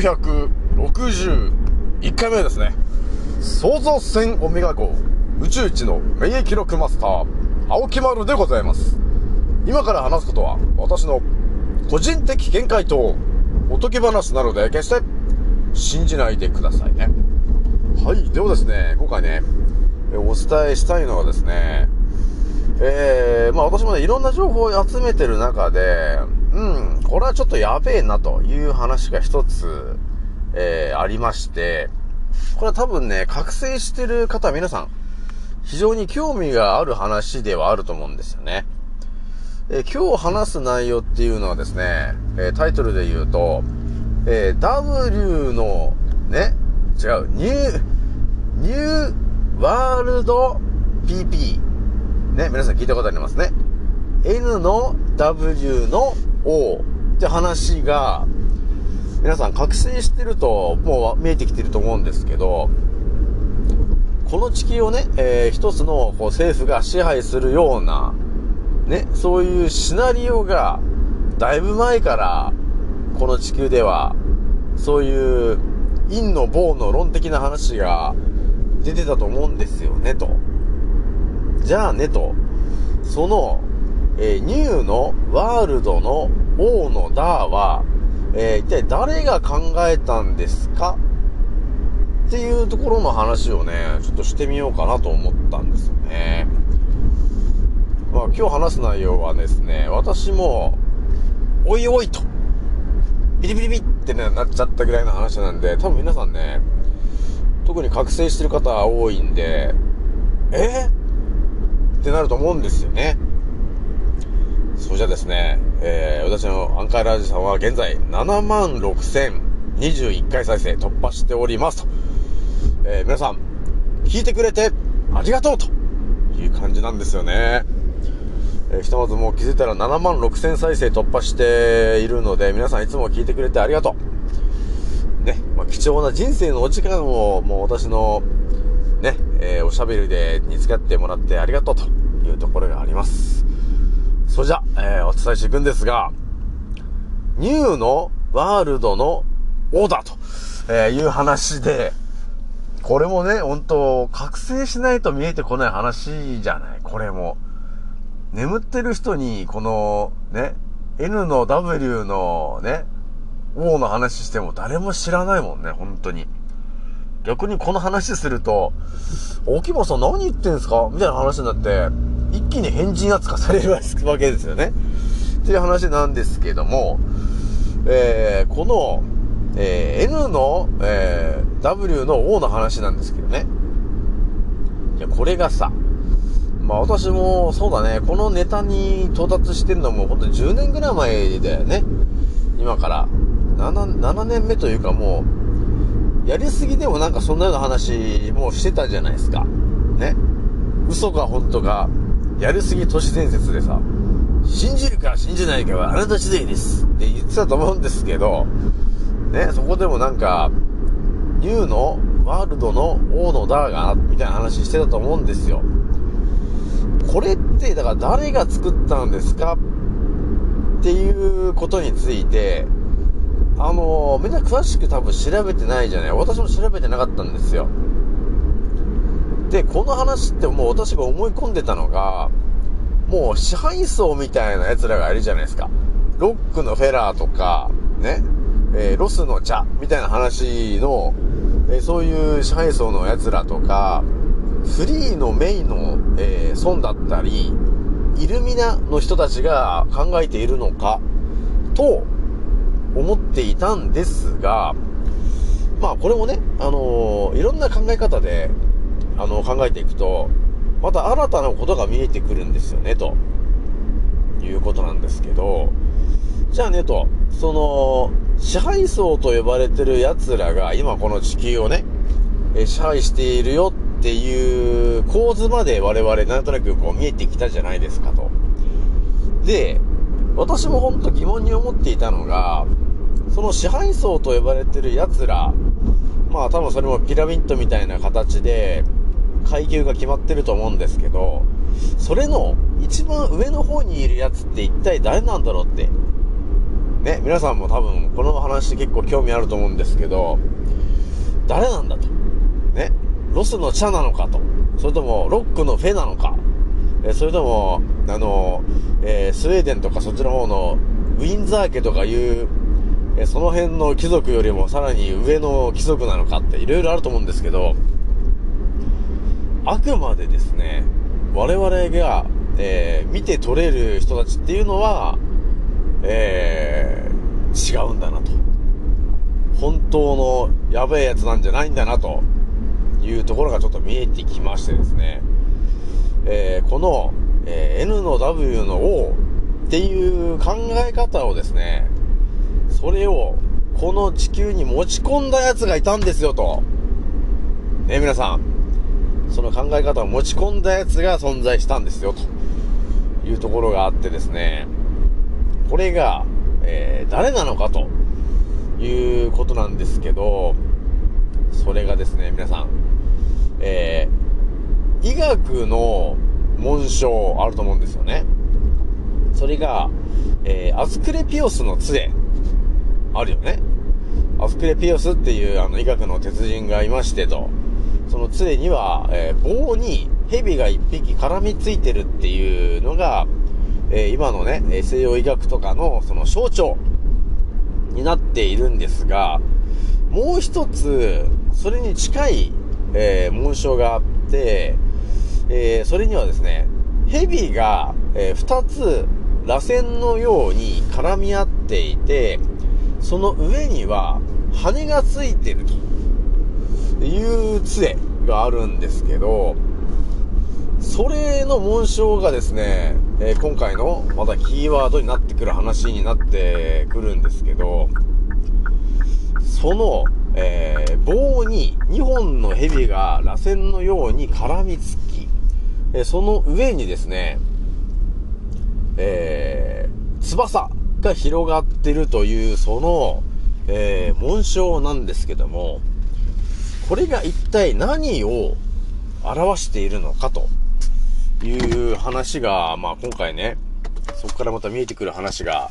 961回目ですね。創造船オメガ号宇宙一の免疫力マスター、青木丸でございます。今から話すことは私の個人的見解とおとぎ話なので決して信じないでくださいね。はい。ではですね、今回ね、お伝えしたいのはですね、えー、まあ私もね、いろんな情報を集めてる中で、うん、これはちょっとやべえなという話が一つ、えー、ありまして、これは多分ね、覚醒してる方皆さん、非常に興味がある話ではあると思うんですよね。えー今日話す内容っていうのはですね、えータイトルで言うと、えー W の、ね、違う、ニュー、ニューワールド PP。ね、皆さん聞いたことありますね。N の W の O って話が、皆さん覚醒してるともう見えてきてると思うんですけど、この地球をね、えー一つのこう政府が支配するような、ね、そういうシナリオが、だいぶ前から、この地球では、そういう、陰の棒の論的な話が出てたと思うんですよね、と。じゃあね、と。その、えーニューのワールドの王のダーは、えー一体誰が考えたんですか？っていうところの話をね、ちょっとしてみようかなと思ったんですよね。まあ今日話す内容はですね、私も、おいおいと、ビリビリビってね、なっちゃったぐらいの話なんで、多分皆さんね、特に覚醒してる方多いんで、えってなると思うんですよね。それじゃですね、えー、私のアンカーラージさんは現在7万6021回再生突破しておりますと。えー、皆さん、聞いてくれてありがとうという感じなんですよね。えーひとまずもう気づいたら7万6000再生突破しているので、皆さんいつも聞いてくれてありがとう。ね、まあ、貴重な人生のお時間をもう私のね、えーおしゃべりでに付き合ってもらってありがとうというところがあります。それじゃ、えーお伝えしていくんですが、ニューのワールドのオーダーと、えいう話で、これもね、本当覚醒しないと見えてこない話じゃない、これも。眠ってる人に、この、ね、N の W のね、O の話しても誰も知らないもんね、本当に。逆にこの話すると、沖本さん何言ってんすか？みたいな話になって、一気に変人扱いされるわけですよね。っていう話なんですけども、えー、この、えー N の、えー W の O の話なんですけどね。いや、これがさ、まあ私もそうだね、このネタに到達してるのもほんと10年ぐらい前だよね。今から。7、7年目というかもう、やりすぎでもなんかそんなような話もしてたじゃないですか。ね。嘘か本当か、やりすぎ都市伝説でさ、信じるか信じないかはあなた次第ですって言ってたと思うんですけど、ね、そこでもなんか、ニューのワールドの王のダーが、みたいな話してたと思うんですよ。これって、だから誰が作ったんですか？っていうことについて、あのみんな詳しく多分調べてないじゃない。私も調べてなかったんですよ。で、この話ってもう私が思い込んでたのが、もう支配層みたいな奴らがいるじゃないですか。ロックのフェラーとか、ね、えーロスの茶みたいな話の、えーそういう支配層の奴らとか、フリーのメインの、えー孫だったり、イルミナの人たちが考えているのか、と思っていたんですが、まあこれもね、あのーいろんな考え方で、あの考えていくと、また新たなことが見えてくるんですよね、と。いうことなんですけど、じゃあね、と、その、支配層と呼ばれてる奴らが今この地球をね、え支配しているよっていう構図まで我々なんとなくこう見えてきたじゃないですかと。で、私も本当疑問に思っていたのが、その支配層と呼ばれてる奴ら、まあ多分それもピラミッドみたいな形で階級が決まってると思うんですけど、それの一番上の方にいる奴って一体誰なんだろうってね、皆さんも多分この話結構興味あると思うんですけど、誰なんだと。ね、ロスの茶なのかと。それともロックのフェなのか。えそれとも、あの、えー、スウェーデンとかそっちの方のウィンザー家とかいう、えその辺の貴族よりもさらに上の貴族なのかって色々あると思うんですけど、あくまでですね、我々が、えー、見て取れる人たちっていうのは、えー、違うんだなと。本当のやべえやつなんじゃないんだなというところがちょっと見えてきましてですね。えー、この、えー、N の W の O っていう考え方をですね、それをこの地球に持ち込んだやつがいたんですよと。ね、皆さん。その考え方を持ち込んだやつが存在したんですよというところがあってですね、これが、えー、誰なのかということなんですけど、それがですね、皆さん、えー、医学の紋章あると思うんですよね。それが、えー、アスクレピオスの杖、あるよね。アスクレピオスっていうあの医学の鉄人がいましてと、の杖には、えー、棒に蛇が一匹絡みついてるっていうのが、えー、今のね、西洋医学とかのその象徴になっているんですが、もう一つ、それに近い、えー、紋章があって、えー、それにはですね、蛇が、えー、二つ、螺旋のように絡み合っていて、その上には羽がついてるという杖。があるんですけど、それの紋章がですね、えー、今回のまたキーワードになってくる話になってくるんですけど、その、えー、棒に2本の蛇が螺旋のように絡みつき、えー、その上にですね、え、翼が広がってるという、その、え、紋章なんですけども、これが一体何を表しているのかという話が、まあ今回ね、そこからまた見えてくる話が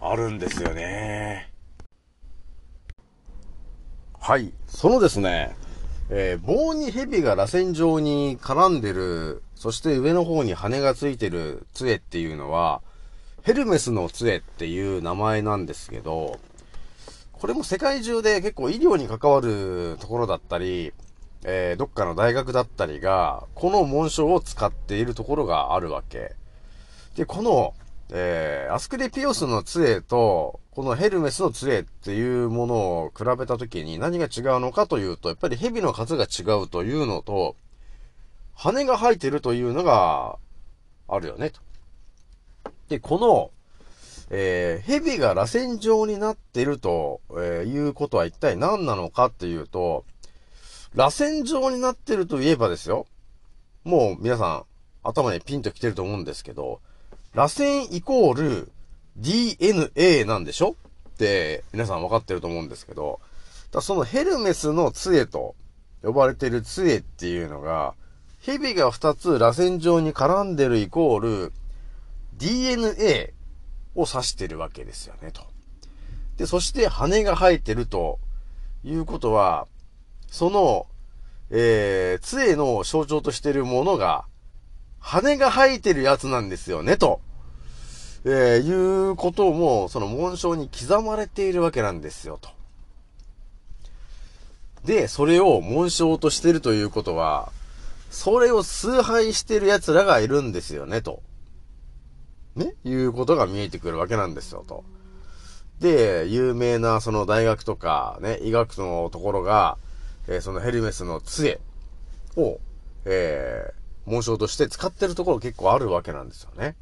あるんですよね。はい。そのですね、えー、棒に蛇が螺旋状に絡んでる、そして上の方に羽がついてる杖っていうのは、ヘルメスの杖っていう名前なんですけど、これも世界中で結構医療に関わるところだったり、えー、どっかの大学だったりが、この紋章を使っているところがあるわけ。で、この、えー、アスクレピオスの杖と、このヘルメスの杖っていうものを比べたときに何が違うのかというと、やっぱり蛇の数が違うというのと、羽が生えてるというのがあるよね、と。で、この、えー、蛇が螺旋状になってると、え、いうことは一体何なのかっていうと、螺旋状になってるといえばですよ。もう皆さん頭にピンと来てると思うんですけど、螺旋イコール DNA なんでしょ？って皆さん分かってると思うんですけど、だそのヘルメスの杖と呼ばれてる杖っていうのが、蛇が2つ螺旋状に絡んでるイコール DNA を指してるわけですよね、と。で、そして羽が生えてるということは、その、えー、杖の象徴としてるものが、羽が生えてるやつなんですよね、と、えー、いうことも、その紋章に刻まれているわけなんですよ、と。で、それを紋章としてるということは、それを崇拝してる奴らがいるんですよね、と。ね、いうことが見えてくるわけなんですよ、と。で、有名なその大学とか、ね、医学のところが、えー、そのヘルメスの杖を、えー、紋章として使ってるところ結構あるわけなんですよね。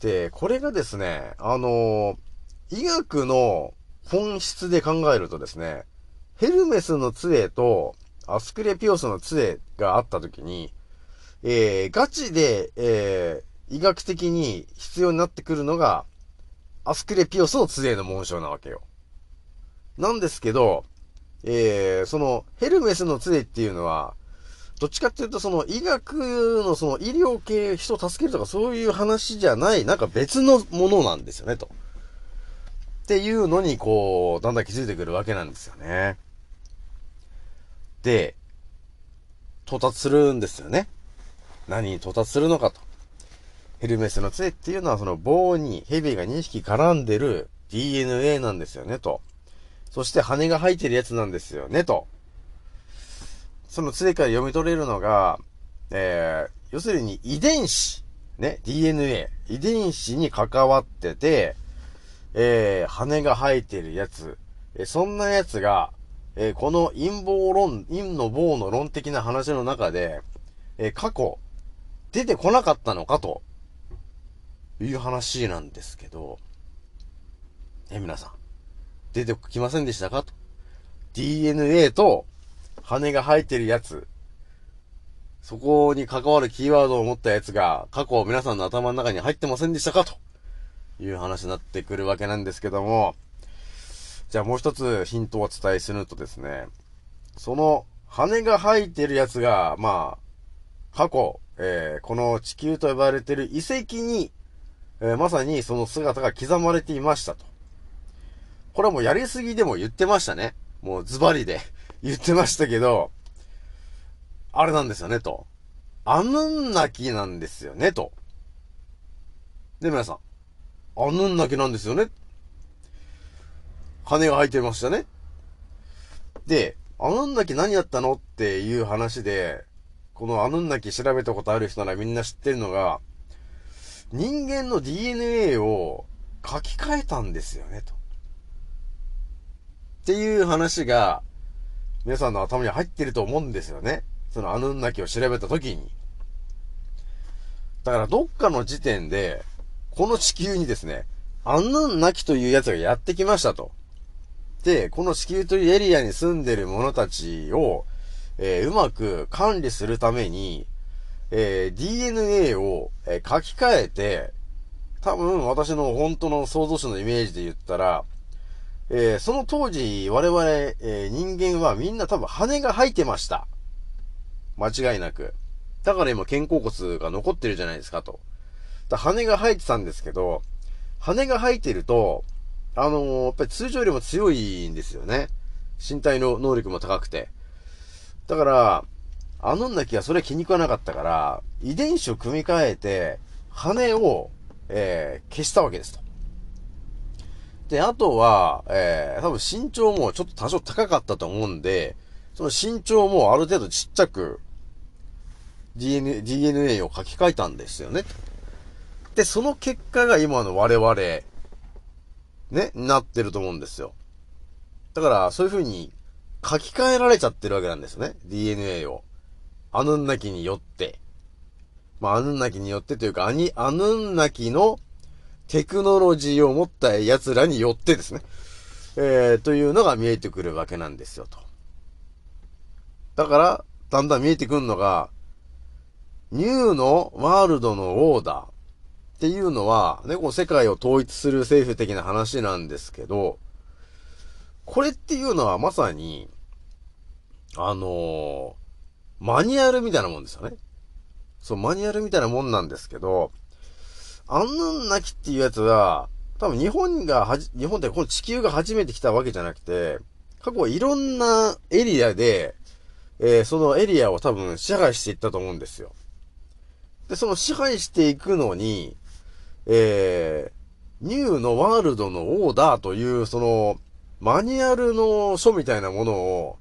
で、これがですね、あのー、医学の本質で考えるとですね、ヘルメスの杖とアスクレピオスの杖があった時に、えー、ガチで、えー、医学的に必要になってくるのが、アスクレピオスの杖の紋章なわけよ。なんですけど、えー、その、ヘルメスの杖っていうのは、どっちかっていうと、その、医学のその、医療系、人を助けるとかそういう話じゃない、なんか別のものなんですよね、とっていうのに、こう、だんだん気づいてくるわけなんですよね。で、到達するんですよね。何に到達するのかと。ヘルメスの杖っていうのはその棒に蛇が2匹絡んでる DNA なんですよね、と。そして羽が生えてるやつなんですよね、と。その杖から読み取れるのが、えー、要するに遺伝子、ね、DNA、遺伝子に関わってて、えー、羽が生えてるやつ、えそんなやつが、えー、この陰謀論、陰の棒の論的な話の中で、え、過去、出てこなかったのかと、いう話なんですけど、え、皆さん、出てきませんでしたか？と。DNA と羽が生えてるやつ、そこに関わるキーワードを持ったやつが過去皆さんの頭の中に入ってませんでしたか？と。いう話になってくるわけなんですけども、じゃあもう一つヒントをお伝えするとですね、その羽が生えてるやつが、まあ、過去、えー、この地球と呼ばれてる遺跡に、えー、まさにその姿が刻まれていましたと。これはもうやりすぎでも言ってましたね。もうズバリで 言ってましたけど、あれなんですよね、と。アヌンナキなんですよね、と。で、皆さん。アヌンナキなんですよね。羽が生えてましたね。で、アヌンナキ何やったのっていう話で、このアヌンナキ調べたことある人ならみんな知ってるのが、人間の DNA を書き換えたんですよね、と。っていう話が、皆さんの頭に入ってると思うんですよね。そのアヌンナキを調べた時に。だからどっかの時点で、この地球にですね、アヌンナキというやつがやってきましたと。で、この地球というエリアに住んでる者たちを、えー、うまく管理するために、えー、DNA を、えー、書き換えて、多分私の本当の創造主のイメージで言ったら、えー、その当時我々、え人間はみんな多分羽が生えてました。間違いなく。だから今肩甲骨が残ってるじゃないですかと。だ羽が生えてたんですけど、羽が生えてると、あのー、やっぱり通常よりも強いんですよね。身体の能力も高くて。だから、アノンナキはそれ気に食わなかったから、遺伝子を組み替えて、羽を、えー、消したわけですと。で、あとは、えー、多分身長もちょっと多少高かったと思うんで、その身長もある程度ちっちゃく、DNA, DNA を書き換えたんですよね。で、その結果が今の我々、ね、なってると思うんですよ。だから、そういう風に書き換えられちゃってるわけなんですよね。DNA を。アヌンナキによって。まあ、アヌンナキによってというか、アニ、アヌンナキのテクノロジーを持った奴らによってですね。えー、というのが見えてくるわけなんですよ、と。だから、だんだん見えてくるのが、ニューのワールドのオーダーっていうのは、ね、この世界を統一する政府的な話なんですけど、これっていうのはまさに、あのー、マニュアルみたいなもんですよね。そう、マニュアルみたいなもんなんですけど、アンヌンナキっていうやつは、多分日本がはじ、日本ってこの地球が初めて来たわけじゃなくて、過去いろんなエリアで、えー、そのエリアを多分支配していったと思うんですよ。で、その支配していくのに、えー、ニューのワールドのオーダーという、その、マニュアルの書みたいなものを、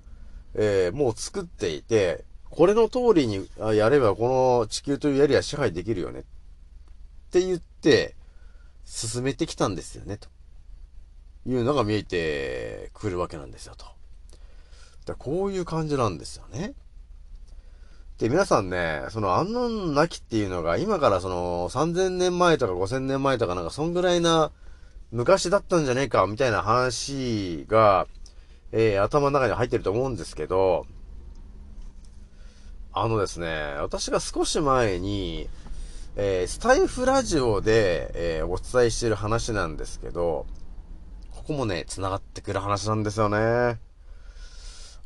えー、もう作っていて、これの通りにやればこの地球というエリア支配できるよね。って言って、進めてきたんですよね、というのが見えてくるわけなんですよ、と。だこういう感じなんですよね。で、皆さんね、その安納なきっていうのが、今からその3000年前とか5000年前とかなんかそんぐらいな昔だったんじゃねえか、みたいな話が、えー、頭の中に入ってると思うんですけど、あのですね、私が少し前に、えー、スタイフラジオで、えー、お伝えしている話なんですけど、ここもね、繋がってくる話なんですよね。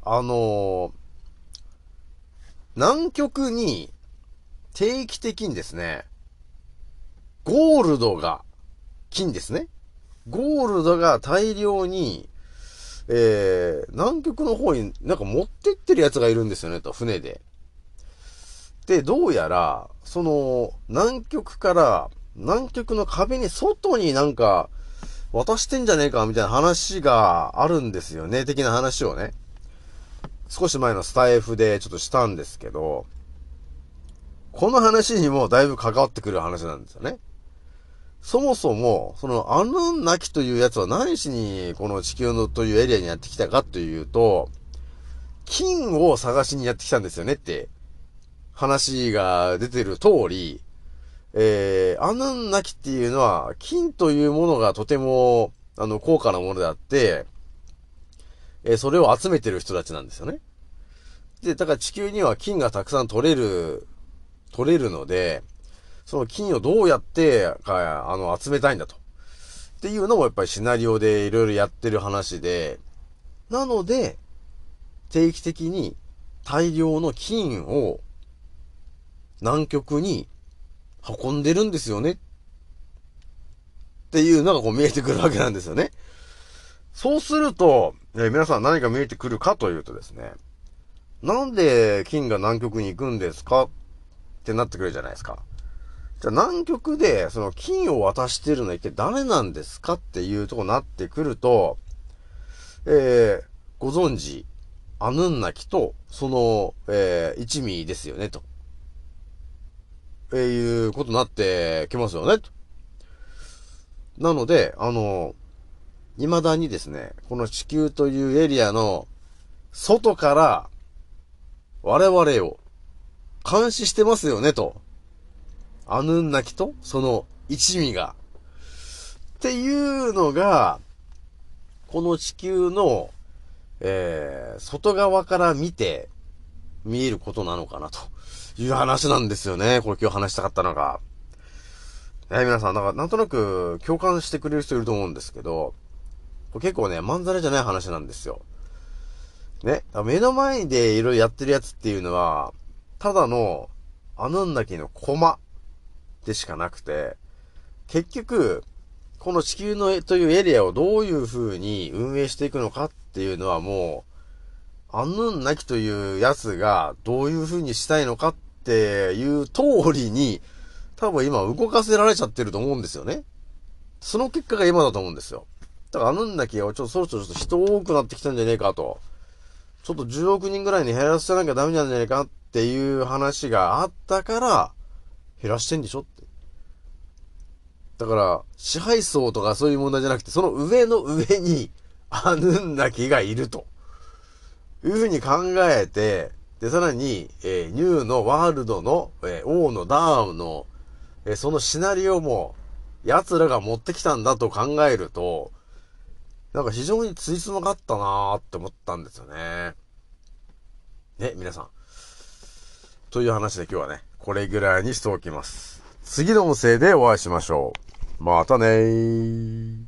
あの南極に定期的にですね、ゴールドが、金ですね。ゴールドが大量に、えー、南極の方になんか持ってってるやつがいるんですよね、と、船で。で、どうやら、その、南極から、南極の壁に外になんか、渡してんじゃねえか、みたいな話があるんですよね、的な話をね。少し前のスタイフでちょっとしたんですけど、この話にもだいぶ関わってくる話なんですよね。そもそも、そのアヌンナキというやつは何しにこの地球のというエリアにやってきたかというと、金を探しにやってきたんですよねって話が出てる通り、えー、アヌンナキっていうのは金というものがとてもあの高価なものであって、えー、それを集めてる人たちなんですよね。で、だから地球には金がたくさん取れる、取れるので、その金をどうやってか、あの、集めたいんだと。っていうのもやっぱりシナリオでいろいろやってる話で、なので、定期的に大量の金を南極に運んでるんですよね。っていうのがこう見えてくるわけなんですよね。そうすると、え、皆さん何が見えてくるかというとですね、なんで金が南極に行くんですか？ってなってくるじゃないですか。じゃあ南極でその金を渡してるのは一体誰なんですか？っていうとこになってくると、えー、ご存知、アヌンナキと、その、えー、一味ですよね、と。えー、いうことになってきますよね、なので、あの、未だにですね、この地球というエリアの外から我々を監視してますよねと。アヌンナキとその一味が。っていうのが、この地球の、えー、外側から見て見えることなのかなという話なんですよね。これ今日話したかったのが。えー、皆さん、なんか、なんとなく共感してくれる人いると思うんですけど、これ結構ね、まんざらじゃない話なんですよ。ね、目の前でいろいろやってるやつっていうのは、ただの、アヌンナキのコマでしかなくて、結局、この地球のというエリアをどういう風に運営していくのかっていうのはもう、アンヌンナキというやつがどういう風にしたいのかっていう通りに、多分今動かせられちゃってると思うんですよね。その結果が今だと思うんですよ。だからあのんだけはちょっとそろそろちょっと人多くなってきたんじゃねえかと。ちょっと10億人ぐらいに減らさなきゃダメなんじゃねえかっていう話があったから、減らしてんでしょって。だから、支配層とかそういう問題じゃなくて、その上の上に、アヌンナキがいると。いうふうに考えて、で、さらに、えー、ニューのワールドの、えー、王のダームの、えー、そのシナリオも、奴らが持ってきたんだと考えると、なんか非常についつまがったなーって思ったんですよね。ね、皆さん。という話で今日はね、これぐらいにしておきます。次の音声でお会いしましょう。またねー。